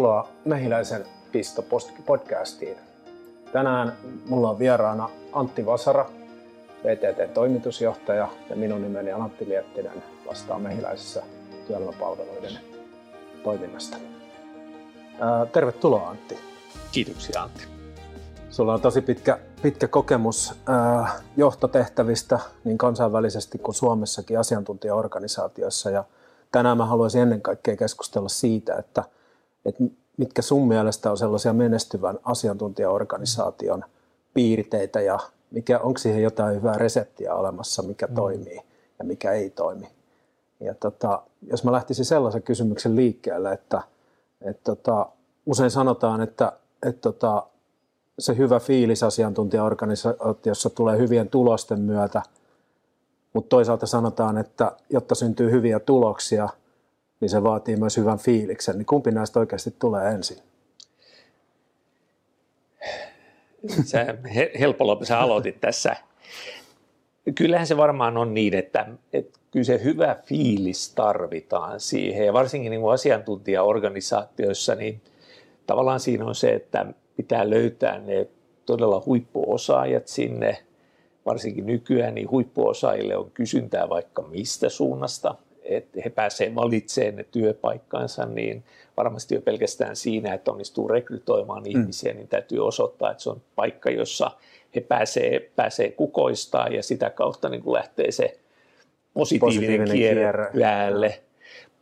Tervetuloa Mehiläisen pisto podcastiin. Tänään mulla on vieraana Antti Vasara, VTT-toimitusjohtaja ja minun nimeni on Antti Liettinen, vastaa Mehiläisessä työelämäpalveluiden toiminnasta. Tervetuloa Antti. Kiitoksia Antti. Sulla on tosi pitkä, pitkä kokemus johtotehtävistä niin kansainvälisesti kuin Suomessakin asiantuntijaorganisaatioissa. Ja tänään mä haluaisin ennen kaikkea keskustella siitä, että, että mitkä sun mielestä on sellaisia menestyvän asiantuntijaorganisaation piirteitä ja mikä, onko siihen jotain hyvää reseptiä olemassa, mikä mm. toimii ja mikä ei toimi. Ja tota, jos mä lähtisin sellaisen kysymyksen liikkeelle, että, että tota, usein sanotaan, että, että tota, se hyvä fiilis asiantuntijaorganisaatiossa tulee hyvien tulosten myötä, mutta toisaalta sanotaan, että jotta syntyy hyviä tuloksia, niin se vaatii myös hyvän fiiliksen. Niin kumpi näistä oikeasti tulee ensin? Sä helpolla sä aloitit tässä. Kyllähän se varmaan on niin, että, että kyllä se hyvä fiilis tarvitaan siihen. Ja varsinkin niin asiantuntijaorganisaatioissa, niin tavallaan siinä on se, että pitää löytää ne todella huippuosaajat sinne. Varsinkin nykyään niin huippuosaajille on kysyntää vaikka mistä suunnasta, että he pääsevät valitsemaan ne työpaikkansa, niin varmasti jo pelkästään siinä, että onnistuu rekrytoimaan mm. ihmisiä, niin täytyy osoittaa, että se on paikka, jossa he pääsee, pääsee kukoistaa ja sitä kautta niin kuin lähtee se positiivinen, positiivinen kierre päälle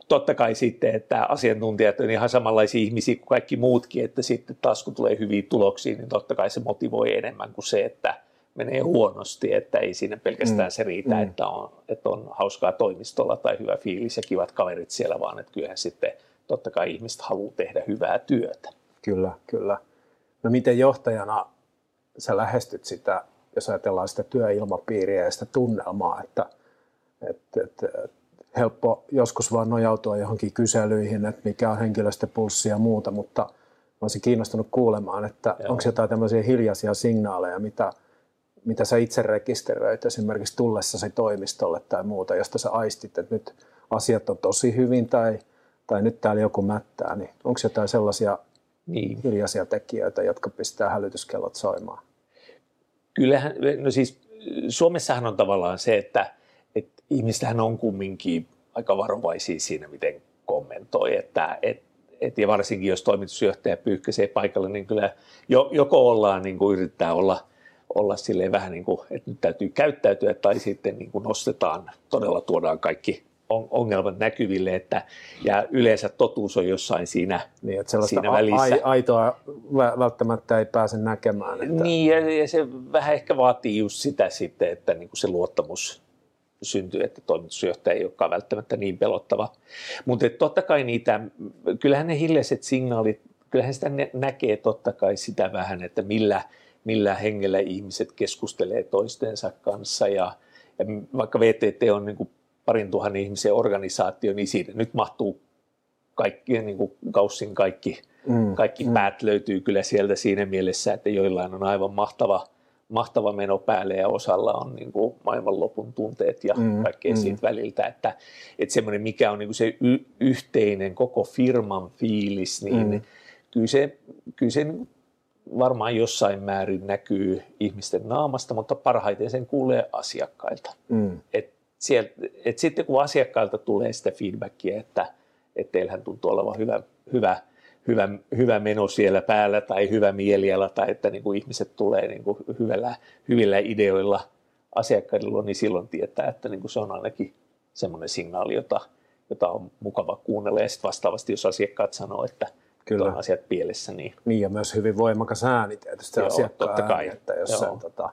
totta kai sitten, että asiantuntijat on ihan samanlaisia ihmisiä kuin kaikki muutkin, että sitten taas kun tulee hyviä tuloksia, niin totta kai se motivoi enemmän kuin se, että menee huonosti, että ei siinä pelkästään mm. se riitä, mm. että, on, että on hauskaa toimistolla tai hyvä fiilis ja kivat kaverit siellä, vaan että kyllähän sitten totta kai ihmiset haluaa tehdä hyvää työtä. Kyllä, kyllä. No miten johtajana sä lähestyt sitä, jos ajatellaan sitä työilmapiiriä ja sitä tunnelmaa, että, että, että helppo joskus vaan nojautua johonkin kyselyihin, että mikä on henkilöstöpulssi ja muuta, mutta olisin kiinnostunut kuulemaan, että Joo. onko jotain tämmöisiä hiljaisia signaaleja, mitä, mitä sä itse rekisteröit esimerkiksi tullessasi toimistolle tai muuta, josta sä aistit, että nyt asiat on tosi hyvin tai, tai nyt täällä joku mättää, niin onko jotain sellaisia niin. hiljaisia tekijöitä, jotka pistää hälytyskellot soimaan? Kyllähän, no siis Suomessahan on tavallaan se, että että ihmistähän on kumminkin aika varovaisia siinä, miten kommentoi, että et, et, ja varsinkin jos toimitusjohtaja pyyhkäisee paikalle, niin kyllä jo, joko ollaan niin kuin yrittää olla, olla silleen vähän niin kuin, että nyt täytyy käyttäytyä tai sitten niin kuin nostetaan, todella tuodaan kaikki ongelmat näkyville, että, ja yleensä totuus on jossain siinä, niin, että siinä välissä. A, aitoa välttämättä ei pääse näkemään. Että... Niin, ja, ja se vähän ehkä vaatii just sitä sitten, että niin kuin se luottamus syntyy, että toimitusjohtaja ei olekaan välttämättä niin pelottava. Mutta totta kai niitä, kyllähän ne hiljaiset signaalit, kyllähän sitä näkee totta kai sitä vähän, että millä, millä hengellä ihmiset keskustelee toistensa kanssa ja, ja vaikka VTT on niin kuin parin tuhannen ihmisen organisaatio, niin siitä nyt mahtuu kaikki, niin kuin Gaussin kaikki, mm, kaikki mm. päät löytyy kyllä sieltä siinä mielessä, että joillain on aivan mahtava – mahtava meno päälle ja osalla on niin kuin maailmanlopun tunteet ja mm, kaikkea mm. siitä väliltä, että, että semmoinen mikä on niin kuin se y- yhteinen koko firman fiilis, niin mm. kyllä se, kyllä se varmaan jossain määrin näkyy ihmisten naamasta, mutta parhaiten sen kuulee asiakkailta. Mm. Et sieltä, et sitten kun asiakkailta tulee sitä feedbackia, että, että teillähän tuntuu olevan hyvä, hyvä hyvä, hyvä meno siellä päällä tai hyvä mieliala tai että niin kuin ihmiset tulee niin kuin hyvällä, hyvillä ideoilla asiakkaille, niin silloin tietää, että niin kuin se on ainakin semmoinen signaali, jota, jota on mukava kuunnella. Ja sitten vastaavasti, jos asiakkaat sanoo, että Kyllä. on asiat pielessä. Niin... niin, ja myös hyvin voimakas ääni tietysti Joo, asiakkaan totta kai. Ääni, että jos sen, tota...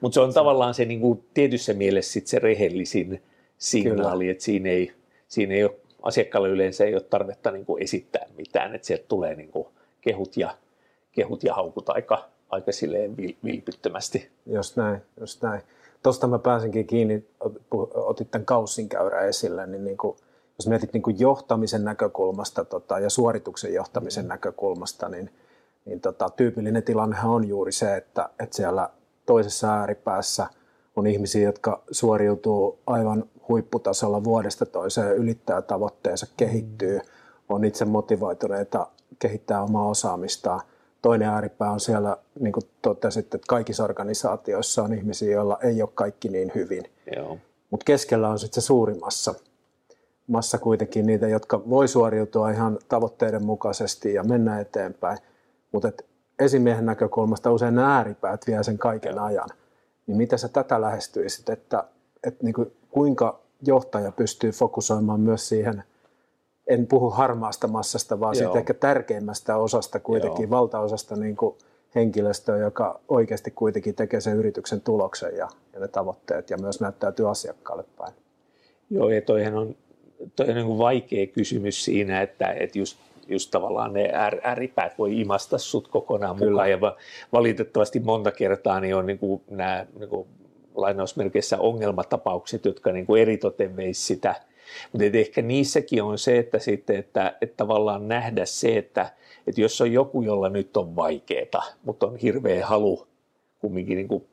Mutta se on se... tavallaan se niin kuin, tietyssä mielessä sit se rehellisin signaali, että siinä ei, siinä ei ole asiakkaalle yleensä ei ole tarvetta niin kuin esittää mitään, että sieltä tulee niin kuin kehut, ja, kehut ja haukut aika, aika silleen vilpittömästi. Just näin, just näin. Tuosta mä pääsinkin kiinni, otit tämän kaussin käyrä esille, niin, niin kuin, jos mietit niin kuin johtamisen näkökulmasta tota, ja suorituksen johtamisen mm. näkökulmasta, niin, niin tota, tyypillinen tilannehan on juuri se, että, että siellä toisessa ääripäässä on ihmisiä, jotka suoriutuu aivan huipputasolla vuodesta toiseen, ylittää tavoitteensa, kehittyy, on itse motivoituneita, kehittää omaa osaamistaan. Toinen ääripää on siellä, niin kuin totesit, että kaikissa organisaatioissa on ihmisiä, joilla ei ole kaikki niin hyvin. Mutta keskellä on sitten se suuri massa. Massa kuitenkin niitä, jotka voi suoriutua ihan tavoitteiden mukaisesti ja mennä eteenpäin. Mutta esimiehen näkökulmasta usein nämä ääripäät vie sen kaiken Joo. ajan. Niin miten sä tätä lähestyisit, että, että niin kuin, kuinka johtaja pystyy fokusoimaan myös siihen, en puhu harmaasta massasta, vaan siitä ehkä tärkeimmästä osasta kuitenkin, Joo. valtaosasta niin kuin henkilöstöä, joka oikeasti kuitenkin tekee sen yrityksen tuloksen ja, ja ne tavoitteet ja myös näyttäytyy asiakkaalle päin. Joo, ja toihan on, toi on niin kuin vaikea kysymys siinä, että, että just just tavallaan ne ääripäät voi imasta sut kokonaan Kyllä. mukaan. Ja valitettavasti monta kertaa niin on niin kuin nämä niin kuin lainausmerkeissä ongelmatapaukset, jotka niin kuin eritoten veisi sitä. Mutta ehkä niissäkin on se, että, sitten, että, että tavallaan nähdä se, että, että jos on joku, jolla nyt on vaikeaa, mutta on hirveä halu kumminkin niin kuin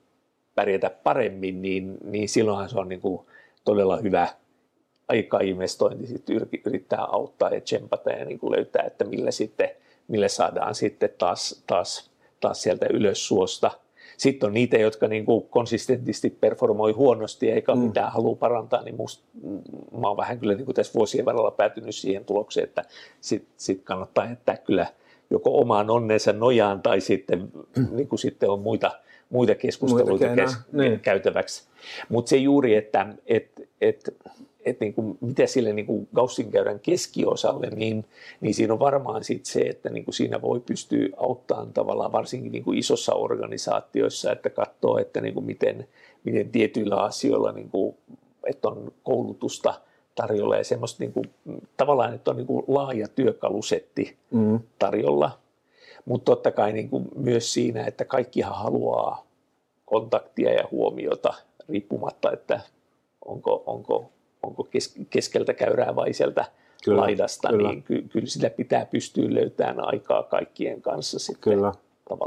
pärjätä paremmin, niin, niin silloinhan se on niin kuin todella hyvä aika-investointi sitten yrittää auttaa ja tsempata ja niin kuin löytää, että millä, sitten, millä saadaan sitten taas, taas, taas sieltä ylös suosta. Sitten on niitä, jotka niin kuin konsistentisti performoi huonosti eikä mm. mitään halua parantaa, niin musta, mä oon vähän kyllä niin kuin tässä vuosien varrella päätynyt siihen tulokseen, että sitten sit kannattaa jättää kyllä joko omaan onneensa nojaan tai sitten, mm. niin kuin sitten on muita, muita keskusteluita muita kes, niin. käytäväksi. Mutta se juuri, että et, et, että niin kuin, mitä sille niin kuin Gaussin käyrän keskiosalle, niin, niin siinä on varmaan sit se, että niin kuin siinä voi pystyä auttamaan tavallaan varsinkin niin kuin isossa organisaatioissa, että katsoo, että niin kuin miten, miten tietyillä asioilla, niin kuin, että on koulutusta tarjolla ja semmoista niin kuin, tavallaan, että on niin kuin laaja työkalusetti mm. tarjolla, mutta totta kai niin kuin myös siinä, että kaikkihan haluaa kontaktia ja huomiota riippumatta, että onko, onko onko keskeltä käyrää vai sieltä kyllä, laidasta, kyllä. niin ky- kyllä sillä pitää pystyä löytämään aikaa kaikkien kanssa sitten. Kyllä.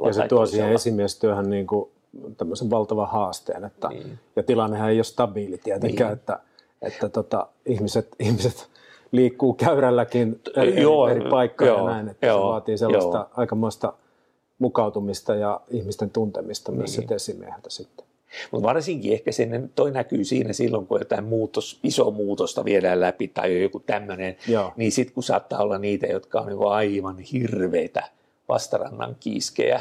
Ja se tuo siihen esimiestyöhön niin kuin tämmöisen valtavan haasteen, että, niin. ja tilannehan ei ole stabiili tietenkään, niin. että, että tota, ihmiset, ihmiset liikkuu käyrälläkin eri, joo, eri paikkoja joo, ja näin, että joo, se vaatii sellaista joo. aikamoista mukautumista ja ihmisten tuntemista niin. myös esimieheltä sitten. Mutta varsinkin ehkä sen, toi näkyy siinä silloin, kun jotain muutos, iso muutosta viedään läpi tai joku tämmöinen, niin sitten kun saattaa olla niitä, jotka on niinku aivan hirveitä vastarannan kiiskejä,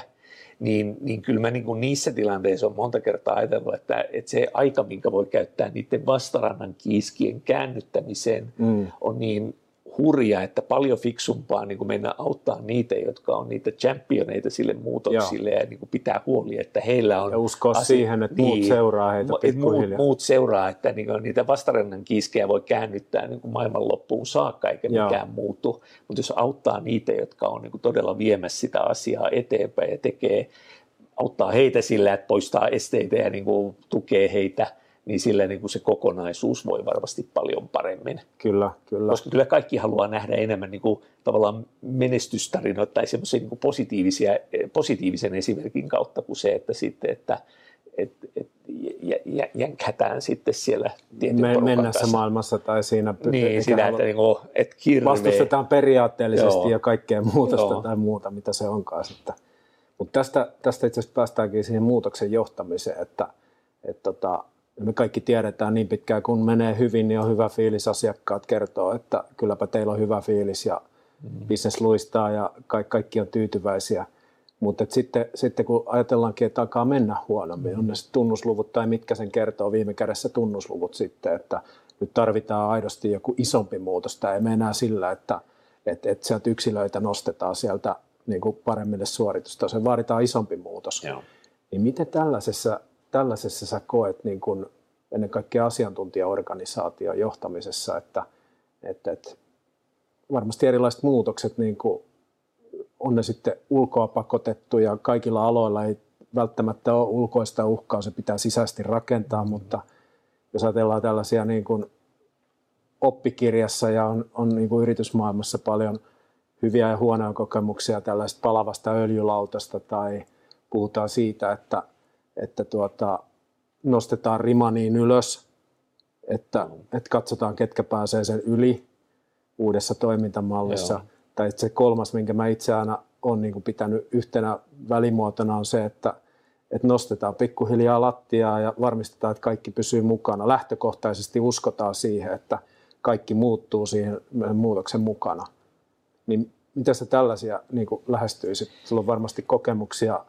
niin, niin kyllä mä niin kuin niissä tilanteissa on monta kertaa ajatellut, että, että se aika, minkä voi käyttää niiden vastarannan kiiskien käännyttämiseen, mm. on niin hurja, että paljon fiksumpaa niin kuin mennä auttaa niitä, jotka on niitä championeita sille muutoksille Joo. ja niin kuin pitää huoli, että heillä on... Ja uskoa asia, siihen, että muut niin, seuraa heitä muut, muut seuraa, että niin kuin niitä vastarannan kiiskejä voi käännyttää niin kuin maailman loppuun saakka eikä Joo. mikään muutu. Mutta jos auttaa niitä, jotka on niin kuin todella viemässä sitä asiaa eteenpäin ja tekee, auttaa heitä sillä, että poistaa esteitä ja niin kuin tukee heitä – niin sillä niin kuin se kokonaisuus voi varmasti paljon paremmin. Kyllä, kyllä. Koska kyllä kaikki haluaa nähdä enemmän niin kuin, tavallaan menestystarinoita tai semmoisia niin positiivisia, positiivisen esimerkin kautta kuin se, että sitten, että et, et, jänkätään sitten siellä tietyn Me, Mennässä kanssa. maailmassa tai siinä. Niin, sitä, että, niin kuin, että hirveä. Vastustetaan periaatteellisesti Joo. ja kaikkea muutosta Joo. tai muuta, mitä se onkaan sitten. Mutta tästä, tästä itse asiassa päästäänkin siihen muutoksen johtamiseen, että, että tota, me kaikki tiedetään niin pitkään, kun menee hyvin, niin on hyvä fiilis. Asiakkaat kertoo, että kylläpä teillä on hyvä fiilis ja mm. business luistaa ja kaikki, kaikki on tyytyväisiä. Mutta sitten, sitten kun ajatellaankin, että alkaa mennä huonommin, mm. on ne tunnusluvut tai mitkä sen kertoo viime kädessä tunnusluvut sitten, että nyt tarvitaan aidosti joku isompi muutos. Tämä ei mene enää sillä, että, että, että sieltä yksilöitä nostetaan sieltä niin kuin paremmille Se Vaaditaan isompi muutos. Joo. Niin miten tällaisessa tällaisessa sä koet niin kuin ennen kaikkea asiantuntijaorganisaation johtamisessa, että, että, että varmasti erilaiset muutokset niin kuin on ne sitten ulkoa pakotettu ja kaikilla aloilla ei välttämättä ole ulkoista uhkaa, se pitää sisäisesti rakentaa, mutta jos ajatellaan tällaisia niin kuin oppikirjassa ja on, on niin kuin yritysmaailmassa paljon hyviä ja huonoja kokemuksia tällaista palavasta öljylautasta tai puhutaan siitä, että että tuota, nostetaan rima niin ylös, että, että katsotaan, ketkä pääsee sen yli uudessa toimintamallissa. Joo. tai se kolmas, minkä mä itse aina olen niin kuin pitänyt yhtenä välimuotona on se, että, että nostetaan pikkuhiljaa lattiaa ja varmistetaan, että kaikki pysyy mukana. Lähtökohtaisesti uskotaan siihen, että kaikki muuttuu siihen muutoksen mukana. Niin miten sä tällaisia niin kuin lähestyisit? Sulla on varmasti kokemuksia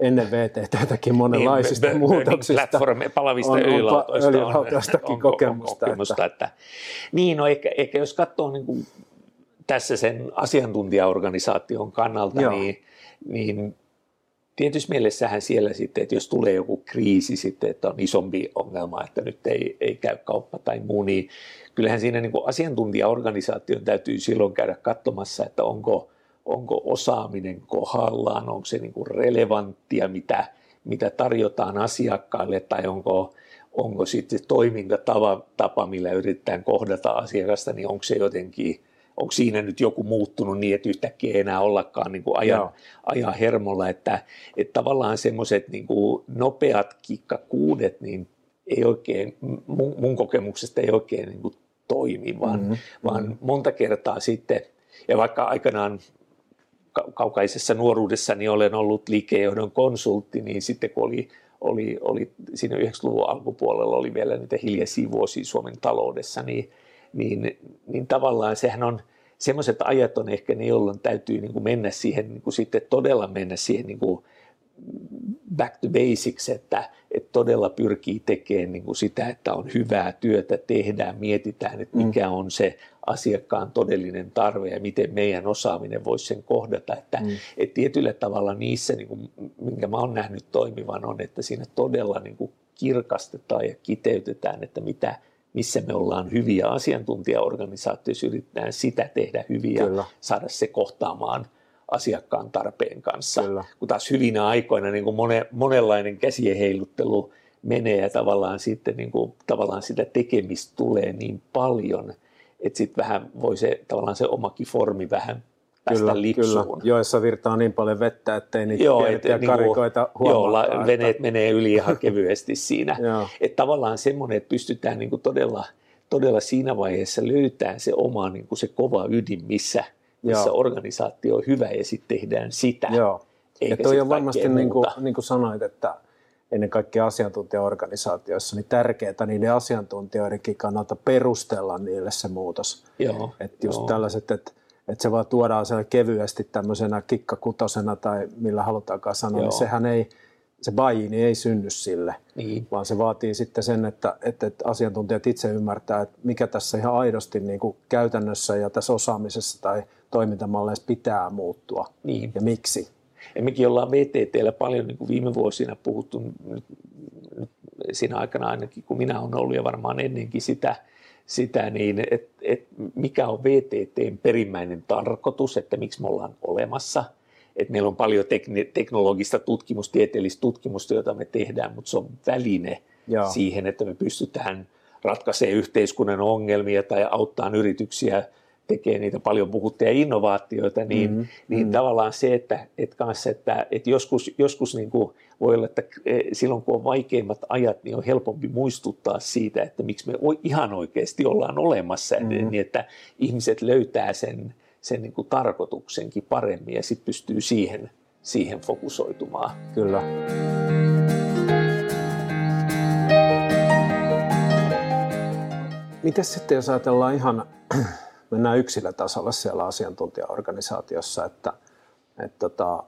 ennen VTTtäkin monenlaisista niin, muutoksista. Platform, palavista on, öljylautoista, öljylautoistakin on, kokemusta. kokemusta että. Että, niin, no ehkä, ehkä jos katsoo niin kuin tässä sen asiantuntijaorganisaation kannalta, Joo. niin, niin tietysti mielessähän siellä sitten, että jos tulee joku kriisi sitten, että on isompi ongelma, että nyt ei, ei käy kauppa tai muu, niin kyllähän siinä niin kuin asiantuntijaorganisaation täytyy silloin käydä katsomassa, että onko, onko osaaminen kohdallaan, onko se niin kuin relevanttia, mitä, mitä tarjotaan asiakkaille tai onko, onko sitten toimintatapa, tapa, millä yritetään kohdata asiakasta, niin onko se jotenkin onko siinä nyt joku muuttunut niin, että yhtäkkiä ei enää ollakaan niin kuin ajan, ajan hermolla, että, että tavallaan semmoiset niin nopeat kikkakuudet, niin ei oikein, mun, mun kokemuksesta ei oikein niin kuin toimi, vaan, mm-hmm. vaan monta kertaa sitten, ja vaikka aikanaan kaukaisessa nuoruudessani olen ollut liikejohdon konsultti, niin sitten kun oli, oli, oli siinä 90-luvun alkupuolella oli vielä niitä hiljaisia vuosia Suomen taloudessa, niin, niin, niin tavallaan sehän on, semmoiset ajat on ehkä ne, jolloin täytyy niin kuin mennä siihen, niin kuin sitten todella mennä siihen niin kuin back to basics, että, että todella pyrkii tekemään niin kuin sitä, että on hyvää työtä, tehdään, mietitään, että mikä mm. on se asiakkaan todellinen tarve ja miten meidän osaaminen voisi sen kohdata. Että, mm. että tietyllä tavalla niissä, niin kuin, minkä mä oon nähnyt toimivan, on, että siinä todella niin kuin kirkastetaan ja kiteytetään, että mitä, missä me ollaan hyviä asiantuntijaorganisaatioissa, yritetään sitä tehdä hyviä ja saada se kohtaamaan asiakkaan tarpeen kanssa. Kyllä. Kun taas hyvinä aikoina niin kuin mone, monenlainen käsien heiluttelu menee ja tavallaan, sitten, niin kuin, tavallaan sitä tekemistä tulee niin paljon, että sitten vähän voi se, tavallaan se omakin formi vähän kyllä, lipsuun. Kyllä. Joessa virtaa niin paljon vettä, ettei niitä joo, et, ja niin karikoita huomaa. Joo, veneet että... menee yli ihan kevyesti siinä. että tavallaan semmoinen, että pystytään niin kuin todella, todella siinä vaiheessa löytää se oma niin kuin se kova ydin, missä, missä organisaatio on hyvä ja sitten tehdään sitä. Joo. ja toi on varmasti niin kuin, niin kuin sanoit, että ennen kaikkea asiantuntijaorganisaatioissa, niin tärkeää niiden asiantuntijoidenkin kannalta perustella niille se muutos. Joo, että just joo. tällaiset, että että se vaan tuodaan siellä kevyesti tämmöisenä kikkakutosena tai millä halutaankaan sanoa, niin Joo. niin sehän ei, se bajiini ei synny sille, niin. vaan se vaatii sitten sen, että, että, että asiantuntijat itse ymmärtää, että mikä tässä ihan aidosti niin kuin käytännössä ja tässä osaamisessa tai toimintamalleissa pitää muuttua niin. ja miksi. Ja mekin ollaan VTTllä paljon niin kuin viime vuosina puhuttu, nyt, nyt siinä aikana ainakin kun minä olen ollut ja varmaan ennenkin sitä, sitä, niin et, et mikä on VTTn perimmäinen tarkoitus, että miksi me ollaan olemassa. Et meillä on paljon tekn- teknologista tutkimusta, tieteellistä tutkimusta, jota me tehdään, mutta se on väline Joo. siihen, että me pystytään ratkaisemaan yhteiskunnan ongelmia tai auttaa yrityksiä tekee niitä paljon puhuttuja innovaatioita, niin, mm-hmm. niin mm-hmm. tavallaan se, että, että, kanssa, että, että joskus, joskus niin kuin voi olla, että e, silloin kun on vaikeimmat ajat, niin on helpompi muistuttaa siitä, että miksi me ihan oikeasti ollaan olemassa, mm-hmm. niin että ihmiset löytää sen, sen niin kuin tarkoituksenkin paremmin ja sitten pystyy siihen, siihen fokusoitumaan. Kyllä. Miten sitten, jos ajatellaan ihan mennään yksilötasolla siellä asiantuntijaorganisaatiossa, että, että tota,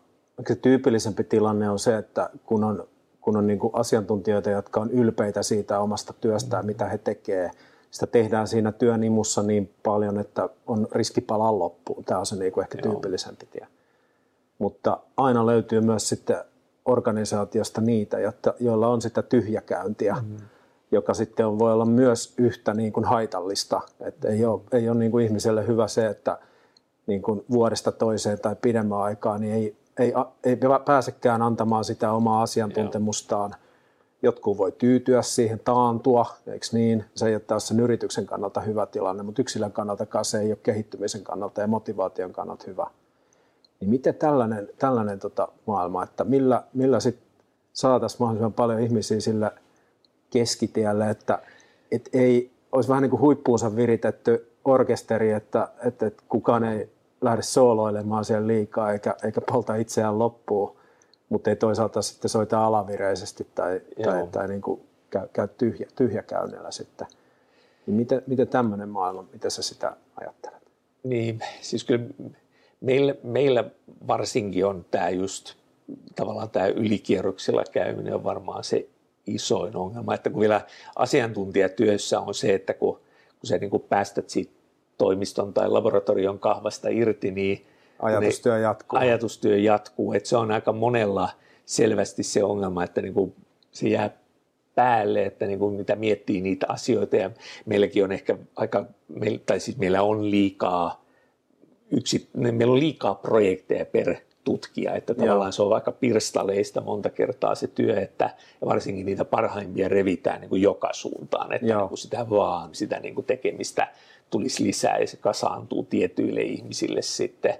se tyypillisempi tilanne on se, että kun on, kun on niin kuin asiantuntijoita, jotka on ylpeitä siitä omasta työstään, mitä he tekevät, sitä tehdään siinä työn imussa niin paljon, että on riski palaa loppuun. Tämä on se niin kuin ehkä tyypillisempi tie. Mutta aina löytyy myös sitten organisaatiosta niitä, joilla on sitä tyhjäkäyntiä. Mm-hmm joka sitten on, voi olla myös yhtä niin kuin haitallista. Että ei ole, ei ole niin kuin ihmiselle hyvä se, että niin kuin vuodesta toiseen tai pidemmän aikaa niin ei, ei, ei pääsekään antamaan sitä omaa asiantuntemustaan. Jotkut voi tyytyä siihen, taantua, eikö niin? Se ei ole taas sen yrityksen kannalta hyvä tilanne, mutta yksilön kannalta se ei ole kehittymisen kannalta ja motivaation kannalta hyvä. Niin miten tällainen, tällainen tota maailma, että millä, millä sitten saataisiin mahdollisimman paljon ihmisiä sille keskitielle, että, että ei olisi vähän niin kuin huippuunsa viritetty orkesteri, että, että, että kukaan ei lähde sooloilemaan siellä liikaa eikä, eikä polta itseään loppuun, mutta ei toisaalta sitten soita alavireisesti tai, tai, tai niin kuin käy, käy tyhjä, tyhjäkäynnillä sitten. Niin miten, miten tämmöinen maailma, miten sä sitä ajattelet? Niin, siis kyllä meillä, meillä varsinkin on tämä just tavallaan tämä ylikierroksilla käyminen on varmaan se isoin ongelma, että kun vielä asiantuntijatyössä on se, että kun, kun sä niin kuin päästät siitä toimiston tai laboratorion kahvasta irti, niin ajatustyö jatkuu. Ajatustyö jatkuu, että se on aika monella selvästi se ongelma, että niin kuin se jää päälle, että niin kuin mitä miettii niitä asioita. Ja meilläkin on ehkä aika, tai siis meillä on liikaa yksi, meillä on liikaa projekteja per tutkija, että tavallaan Joo. se on vaikka pirstaleista monta kertaa se työ, että varsinkin niitä parhaimpia revitään niin kuin joka suuntaan, että niin kuin sitä vaan sitä niin kuin tekemistä tulisi lisää ja se kasaantuu tietyille ihmisille sitten,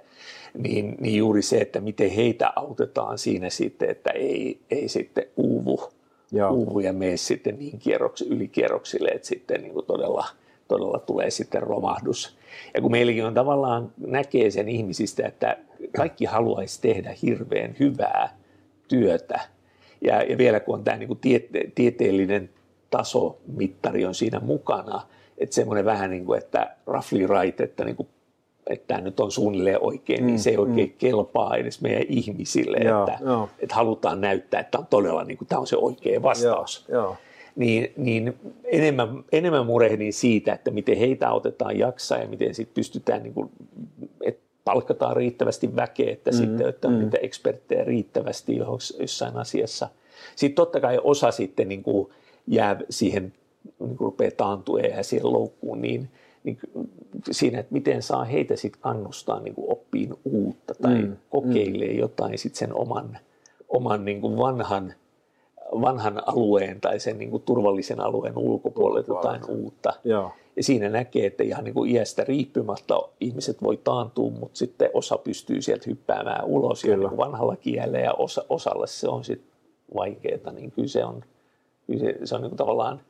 niin, niin juuri se, että miten heitä autetaan siinä sitten, että ei, ei sitten uuvu, Joo. uuvu ja mene sitten niin kierroksi, ylikierroksille, että sitten niin kuin todella, todella tulee sitten romahdus. Ja kun meilläkin on tavallaan näkee sen ihmisistä, että kaikki haluaisi tehdä hirveän hyvää työtä, ja, ja vielä kun on tämä niin kuin tiete, tieteellinen tasomittari on siinä mukana, että semmoinen vähän niin kuin, että roughly right, että, niin kuin, että tämä nyt on suunnilleen oikein, niin mm, niin se ei oikein mm. kelpaa edes meidän ihmisille, joo, että, joo. että halutaan näyttää, että on todella niin kuin, tämä on se oikea vastaus. Joo, joo. Niin, niin enemmän, enemmän murehdin siitä, että miten heitä autetaan jaksaa ja miten sitten pystytään, niin kuin, että palkataan riittävästi väkeä, että mm, sitten että on mm. niitä eksperttejä riittävästi jossain asiassa. Sitten totta kai osa sitten niin kuin jää siihen niin kuin rupeaa taantua ja siihen loukkuun, niin, niin siinä, että miten saa heitä sitten kannustaa niin kuin oppiin uutta tai mm, kokeilee mm. jotain sitten sen oman, oman niin kuin vanhan, vanhan alueen tai sen niin kuin turvallisen alueen ulkopuolelle jotain uutta. Joo. Ja siinä näkee, että ihan niin kuin iästä riippumatta ihmiset voi taantua, mutta sitten osa pystyy sieltä hyppäämään ulos kyllä. ja niin vanhalla kielellä ja osa, osalle se on sitten vaikeaa, niin kyllä se on, kyllä se, se on niin kuin tavallaan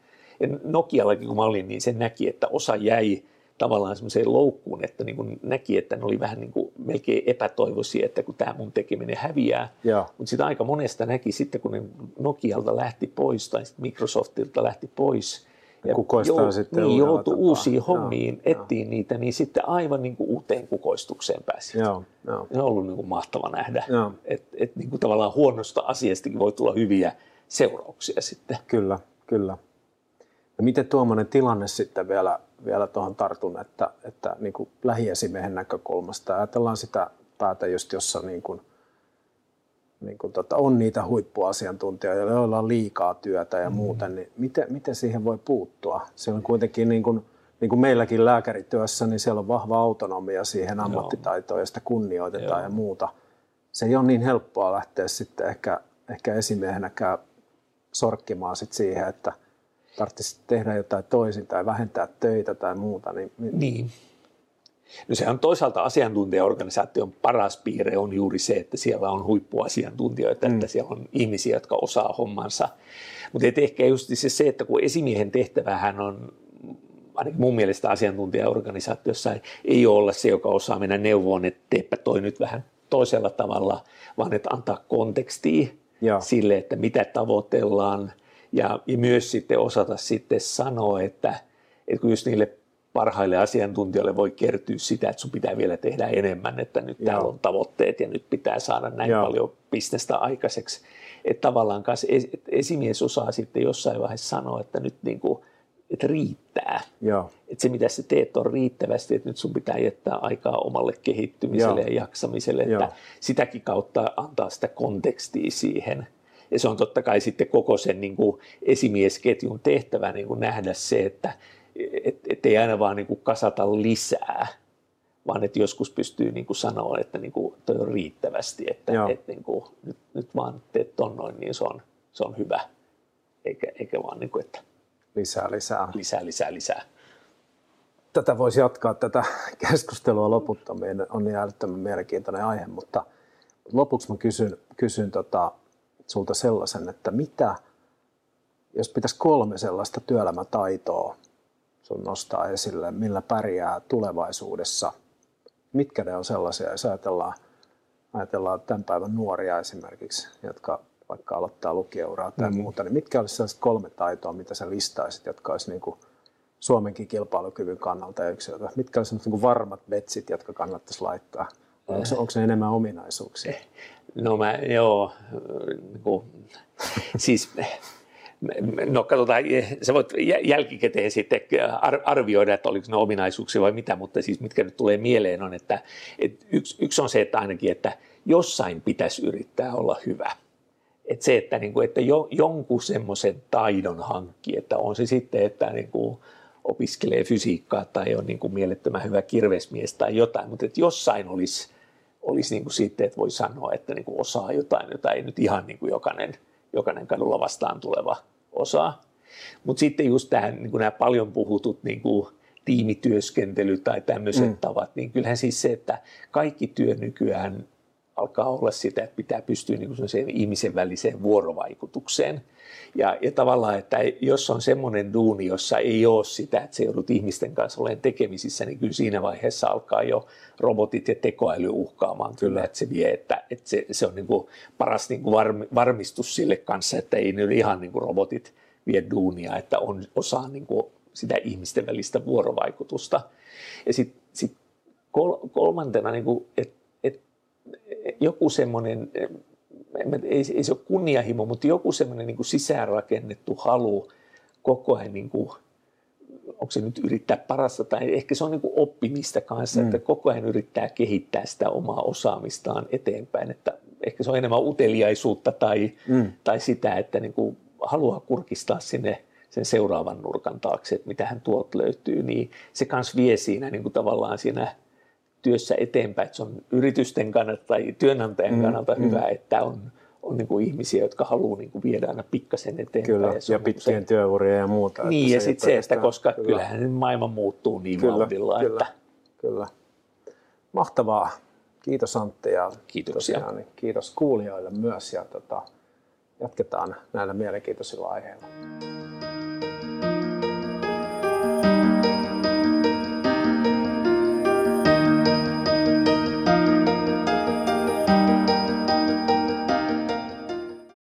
ja Nokiallakin kun mä olin, niin se näki, että osa jäi tavallaan semmoiseen loukkuun, että niin kuin näki, että ne oli vähän niin kuin melkein epätoivoisia, että kun tämä mun tekeminen häviää. Mutta sitten aika monesta näki sitten, kun ne Nokialta lähti pois tai Microsoftilta lähti pois, ja kukoistaa jou, sitten niin, joutui uusiin hommiin, joo, etsiin niitä, niin sitten aivan niin kuin uuteen kukoistukseen pääsi. Joo, joo. Se on ollut niin kuin mahtava nähdä, että et niin kuin tavallaan huonosta asiastakin voi tulla hyviä seurauksia sitten. Kyllä, kyllä. Ja miten tuommoinen tilanne sitten vielä, vielä tuohon tartun, että, että niin kuin lähiesimiehen näkökulmasta ajatellaan sitä päätä just, jossa niin kuin, niin kuin tota, on niitä huippuasiantuntijoita, joilla on liikaa työtä ja mm. muuten, niin miten, miten siihen voi puuttua? Siellä on kuitenkin niin kuin, niin kuin meilläkin lääkärityössä, niin siellä on vahva autonomia siihen ammattitaitoon ja sitä kunnioitetaan Joo. ja muuta. Se ei ole niin helppoa lähteä sitten ehkä, ehkä esimiehenäkään sorkkimaan sit siihen, että – tarvitsisi tehdä jotain toisin tai vähentää töitä tai muuta. Niin, niin. No se on toisaalta asiantuntijaorganisaation paras piirre on juuri se, että siellä on huippuasiantuntijoita, mm. että siellä on ihmisiä, jotka osaa hommansa. Mutta ehkä just se, se, että kun esimiehen tehtävähän on ainakin mun mielestä asiantuntijaorganisaatiossa ei ole olla se, joka osaa mennä neuvoon, että teepä toi nyt vähän toisella tavalla, vaan että antaa kontekstia Joo. sille, että mitä tavoitellaan, ja, ja myös sitten osata sitten sanoa, että, että kun just niille parhaille asiantuntijoille voi kertyä sitä, että sun pitää vielä tehdä enemmän, että nyt Joo. täällä on tavoitteet ja nyt pitää saada näin Joo. paljon bisnestä aikaiseksi. Että tavallaan kanssa esimies osaa sitten jossain vaiheessa sanoa, että nyt niin kuin, että riittää. Joo. Että se mitä sä teet on riittävästi, että nyt sun pitää jättää aikaa omalle kehittymiselle Joo. ja jaksamiselle, että Joo. sitäkin kautta antaa sitä kontekstia siihen – ja se on totta kai sitten koko sen niin kuin esimiesketjun tehtävä niin kuin nähdä se, että et, et ei aina vaan niin kuin kasata lisää, vaan että joskus pystyy niin kuin sanoa, että niin kuin toi on riittävästi, että et niin kuin, nyt, nyt vaan teet ton noin, niin se on, se on hyvä, eikä, eikä vaan niin kuin, että lisää, lisää. Lisää, lisää, lisää. Tätä voisi jatkaa tätä keskustelua loputtomiin, on niin älyttömän mielenkiintoinen aihe, mutta lopuksi mä kysyn, kysyn tota, sulta sellaisen, että mitä, jos pitäisi kolme sellaista työelämätaitoa sun nostaa esille, millä pärjää tulevaisuudessa mitkä ne on sellaisia, jos ajatellaan, ajatellaan tämän päivän nuoria esimerkiksi, jotka vaikka aloittaa lukiouraa tai mm. muuta, niin mitkä olisi sellaiset kolme taitoa, mitä sä listaisit, jotka olisi niin kuin Suomenkin kilpailukyvyn kannalta yksilöitä? Mitkä olisi niin varmat betsit, jotka kannattaisi laittaa? Onko, onko se enemmän ominaisuuksia? No mä, joo, niin kuin, siis No katsotaan, sä voit jälkikäteen sitten arvioida, että oliko ne ominaisuuksia vai mitä, mutta siis mitkä nyt tulee mieleen on, että, että yksi, yksi on se, että ainakin, että jossain pitäisi yrittää olla hyvä. Että se, että, niin kuin, että jo, jonkun semmoisen taidon hankki, että on se sitten, että niin kuin opiskelee fysiikkaa tai on niin kuin mielettömän hyvä kirvesmies tai jotain, mutta että jossain olisi, olisi niin kuin sitten, että voi sanoa, että niin kuin osaa jotain, jota ei nyt ihan niin kuin jokainen, jokainen kadulla vastaan tuleva osaa. Mutta sitten just tähän, niin kuin nämä paljon puhutut niin kuin tiimityöskentely tai tämmöiset mm. tavat, niin kyllähän siis se, että kaikki työ nykyään alkaa olla sitä, että pitää pystyä niin kuin ihmisen väliseen vuorovaikutukseen. Ja, ja tavallaan, että jos on semmoinen duuni, jossa ei ole sitä, että se joudut ihmisten kanssa olemaan tekemisissä, niin kyllä siinä vaiheessa alkaa jo robotit ja tekoäly uhkaamaan kyllä, että se vie, että, että se, se on niin kuin paras niin kuin varmistus sille kanssa, että ei nyt ihan niin kuin robotit vie duunia, että on, osaa niin kuin sitä ihmisten välistä vuorovaikutusta. Ja sitten sit kolmantena, niin kuin, että joku semmoinen, ei, ei se ole kunnianhimo, mutta joku semmoinen niin sisäänrakennettu halu koko ajan, niin kuin, onko se nyt yrittää parasta, tai ehkä se on niin kuin oppimista kanssa, mm. että koko ajan yrittää kehittää sitä omaa osaamistaan eteenpäin, että ehkä se on enemmän uteliaisuutta tai, mm. tai sitä, että niin kuin haluaa kurkistaa sinne sen seuraavan nurkan taakse, että mitä hän tuolta löytyy, niin se kanssa vie siinä niin kuin tavallaan siinä työssä eteenpäin, että se on yritysten kannalta tai työnantajan mm, kannalta mm. hyvä, että on, on niin kuin ihmisiä, jotka haluaa niin kuin viedä aina pikkasen eteenpäin. Kyllä, ja, ja pitkien työuria ja muuta. Niin, ja sitten se, että koska kyllä. kyllähän maailma muuttuu niin kyllä, vauhdilla. Kyllä, että... kyllä. Mahtavaa. Kiitos Antti ja Kiitoksia. Tosiaan, niin kiitos kuulijoille myös ja tota, jatketaan näillä mielenkiintoisilla aiheilla.